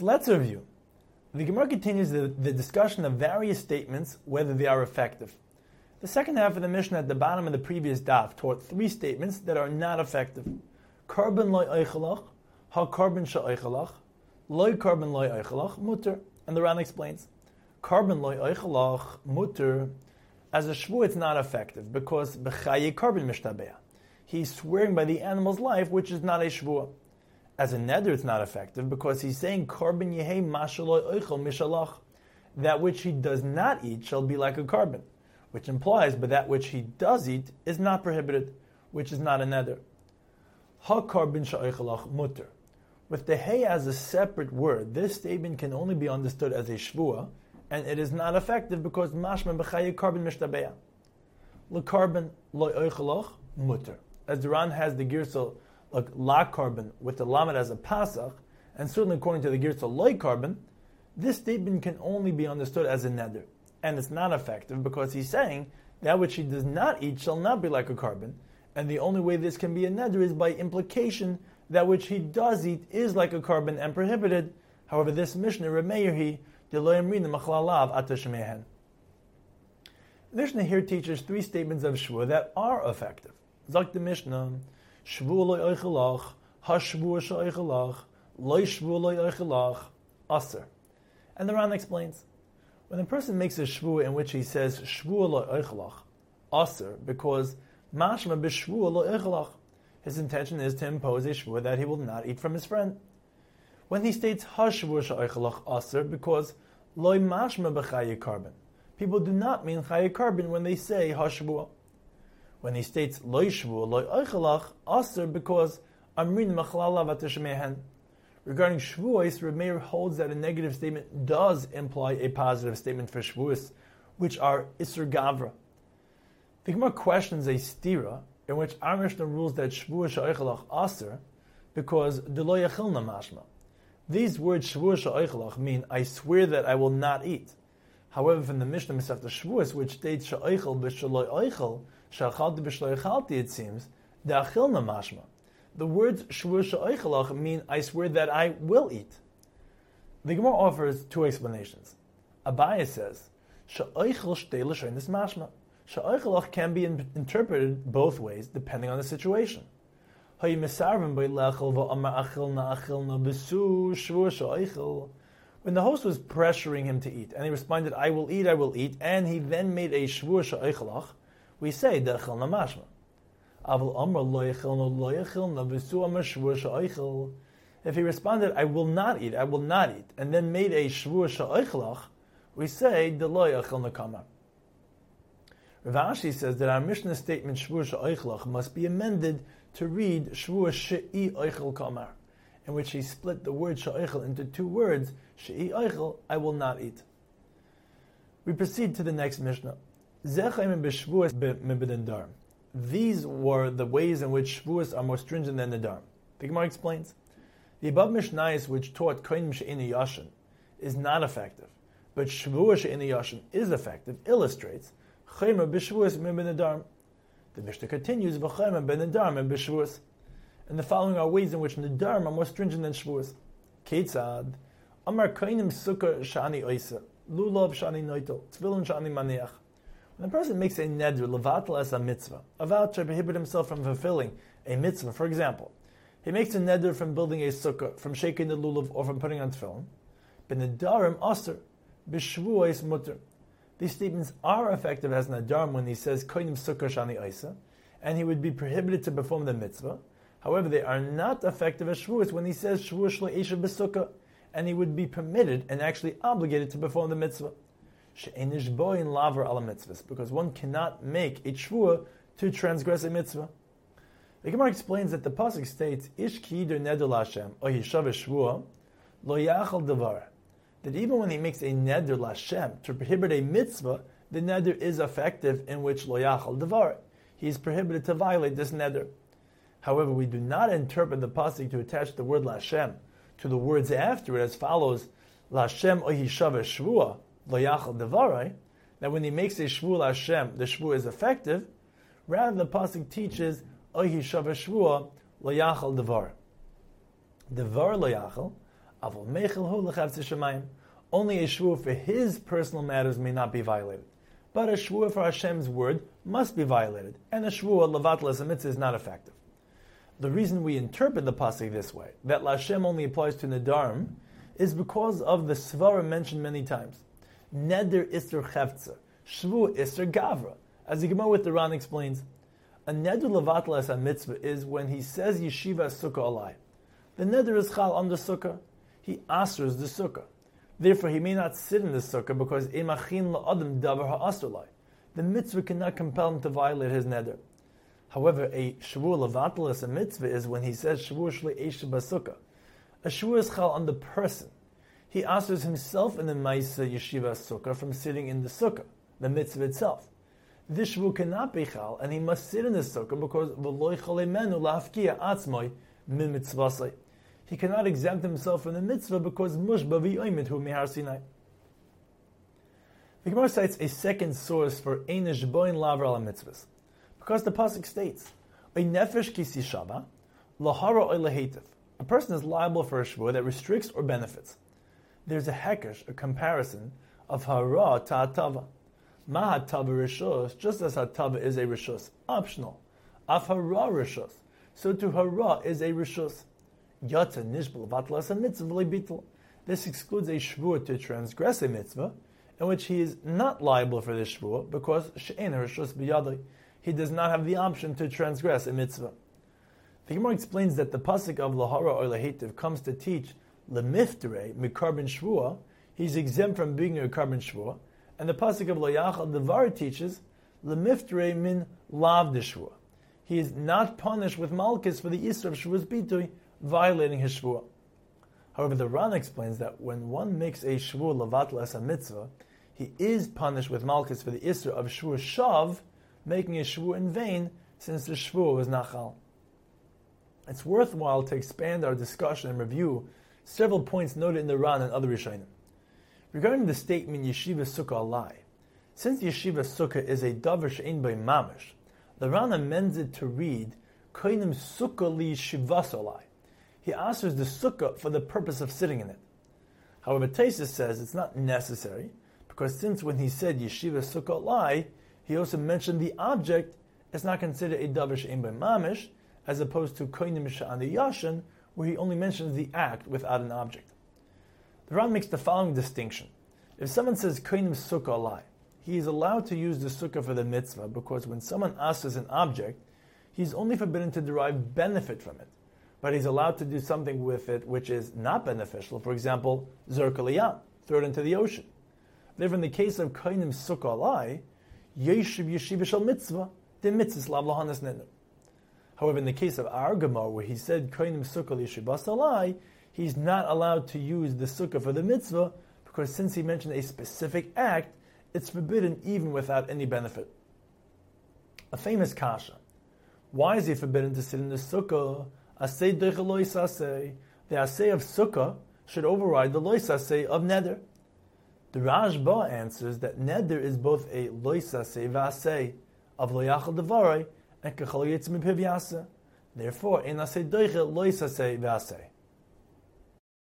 So let's review. The Gemara continues the, the discussion of various statements, whether they are effective. The second half of the Mishnah at the bottom of the previous daf taught three statements that are not effective. Carbon loy eichelach, ha carbon sha eichelach, loy carbon loy eichelach, mutter. And the Ran explains, carbon loy eichelach, mutter, as a shvu it's not effective because b'chaye carbon mishtabeah. He's swearing by the animal's life, which is not a shvuah. As a neder, it's not effective because he's saying carbon mishalach. That which he does not eat shall be like a carbon, which implies, but that which he does eat is not prohibited, which is not a neder. Ha carbon sha'oichelach mutter. With the hey as a separate word, this statement can only be understood as a shvua, and it is not effective because mashma b'chaye carbon mishtabeya. Le carbon loy mutter. As the Duran has the girsel like la carbon with the lamed as a pasach, and certainly according to the Girsel loy carbon, this statement can only be understood as a neder, and it's not effective because he's saying that which he does not eat shall not be like a carbon, and the only way this can be a neder is by implication that which he does eat is like a carbon and prohibited. However, this Mishnah Remeirhi Mishnah here teaches three statements of Shua that are effective. Zak the Mishnah. Shvu loy oichelach, hashvu she'oichelach, loy shvu loy oichelach, aser. And the Ran explains, when a person makes a shvu in which he says shvu loy oichelach, aser, because mashma b'shvu loy oichelach, his intention is to impose a shvu that he will not eat from his friend. When he states hashvu she'oichelach aser, because loy mashma b'chaye carbon, people do not mean chaye carbon when they say hashvu when he states loy shvu loy oichalach aser because amrin machlala vatishmehen. Regarding shvuos, Rameir holds that a negative statement does imply a positive statement for shvuos, which are isur gavra. The Gemara questions a stira in which our Mishnah rules that shvuos oichalach aser because deloy yachilna mashma. These words shvuos oichalach mean I swear that I will not eat. However, from the Mishnah Masechta Shavuos, which states she'oichel b'shaloi oichel, shachalti b'shloichalti, it seems, da'achilna mashma. The words shvur sha'oichelach mean I swear that I will eat. The Gemara offers two explanations. Abaye says, sha'oichel shtei l'shoinis mashma. Sha'oichelach can be in- interpreted both ways depending on the situation. When the host was pressuring him to eat, and he responded, I will eat, I will eat, and he then made a shvur sha'oichelach, we say dechel namashma. Aval amr lo no lo yechel navisu amr shvur sha'oichel. If he responded, I will not eat, I will not eat, and then made a shvur sha'oichelach, we say de lo yechel nakama. Rav Ashi says that our Mishnah statement shvur sha'oichelach must be amended to read shvur she'i oichel kamar, in which he split the word sha'oichel into two words, she'i oichel, I will not eat. We proceed to the next Mishnah. These were the ways in which Shavuos are more stringent than Dharm. The Gemara explains, the above Mishnayos which taught Koinim She'ini Yashin is not effective, but Shavuos She'ini Yashin is effective, illustrates Chaymer B'Shavuos Dharm. The Mishnah continues, V'chaymer Ben Dharm and B'Shavuos. And the following are ways in which Nedarim are more stringent than Shavuos. Ketzad, Amar Koinim Sukkah Shani Oisa, Lulav Shani Noitel, Tzvilun Shani Maniach. A person makes a neder, levatel as a mitzvah, a vow to prohibit himself from fulfilling a mitzvah, for example, he makes a neder from building a sukkah, from shaking the lulav, or from putting on tefillin, benedarim aser, mutter. These statements are effective as nadarim when he says koinim sukkah shani isa, and he would be prohibited to perform the mitzvah. However, they are not effective as shvuos when he says shvuos le'esha b'sukkah, and he would be permitted and actually obligated to perform the mitzvah because one cannot make a shvua to transgress a mitzvah. The Gemara explains that the pasuk states, "Ish kider neder Hashem or yishav shvua lo yachal devar." That even when he makes a neder Hashem to prohibit a mitzvah, the neder is effective in which lo yachal devar. He is prohibited to violate this neder. However, we do not interpret the pasuk to attach the word Lashem to the words after it as follows: Lashem ohishav shvua Layachal Devarai, that when he makes a Shvua Hashem, the Shvua is effective, rather the Pasuk teaches Ohi Shava Shvua Layachal Devar. Devar Layachal, Avol mechel hu. Only a shvur for his personal matters may not be violated. But a shvur for Hashem's word must be violated, and a shvur levatlas mitzvah is not effective. The reason we interpret the pasuk this way, that Lashem only applies to nedarim, is because of the svara mentioned many times. Neder iser chevtza, shvu iser gavra. As the Gemara with the Ran explains, a neder levatlas a mitzvah is when he says yeshiva sukkah alai. The neder is chal on the sukkah. He asers the sukkah. Therefore, he may not sit in the sukkah because emachin la'adam davar ha'asrlai. The mitzvah cannot compel him to violate his neder. However, a shavur levatalis, a mitzvah, is when he says shavur shle esha basukah. A shavur is chal on the person. He asks himself in the Maisa Yeshiva Sukkah from sitting in the Sukkah, the mitzvah itself. This shavur cannot be chal, and he must sit in the Sukkah because v'loy cholemenu la'afkia atzmoy min mitzvasai he cannot exempt himself from the mitzvah because mushba hu mihar Sinai. The Gemara cites a second source for einish boin laver al mitzvahs, because the pasuk states, "A nefesh kisi shaba lahara lehetiv." A person is liable for a shvur that restricts or benefits. There's a hekesh, a comparison of hara. Ma hatava rishos, just as hatava is a rishos, optional. Af hara rishos, so to hara is a rishos. Yatza nishbal vatlas a mitzvah. This excludes a shvur to transgress a mitzvah, in which he is not liable for this shvur because she'en rishus biyadai. He does not have the option to transgress a mitzvah. The Gemara explains that the pasuk of lahara or lahetiv comes to teach lemiftere mikarbin shvua. He's exempt from being a carbon shvua, and the pasuk of layachal devar teaches lemiftere min lav shvua. He is not punished with malchus for the isra of shvuas bitui violating his shvur. However, the Ran explains that when one makes a shvur levatl as a mitzvah, he is punished with malchus for the isra of shvur shav, making a shvur in vain, since the shvur was nachal. It's worthwhile to expand our discussion and review several points noted in the Ran and other Rishonim. Regarding the statement yeshiva sukkah alai, since yeshiva sukkah is a davar she'in by mamish, the Ran amends it to read koinim sukkah li shivas alai he answers the sukkah for the purpose of sitting in it. However, Taisus says it's not necessary because since when he said yeshiva sukkah lai, he also mentioned the object is not considered a davar by mamish, as opposed to koinim the yashin, where he only mentions the act without an object. The Ran makes the following distinction: If someone says koinim sukkah lai, he is allowed to use the sukkah for the mitzvah because when someone asks an object, he is only forbidden to derive benefit from it but he's allowed to do something with it which is not beneficial. For example, zerkaliyah, throw it into the ocean. Therefore, in the case of kainim sukalai, yeshiv yeshiva shal mitzvah, the mitzvah lav lahanas nenu. However, in the case of our Gemara, where he said kainim sukkah yeshiva he's not allowed to use the sukkah for the mitzvah because since he mentioned a specific act, it's forbidden even without any benefit. A famous kasha. Why is he forbidden to sit in the sukkah Asay. The asay of sukkah should override the lois of neder. The Rashba answers that neder is both a lois asay v'asay of loyachal devaray ek khol yitz mit pevyase therefore in asay deiche loisa se vyase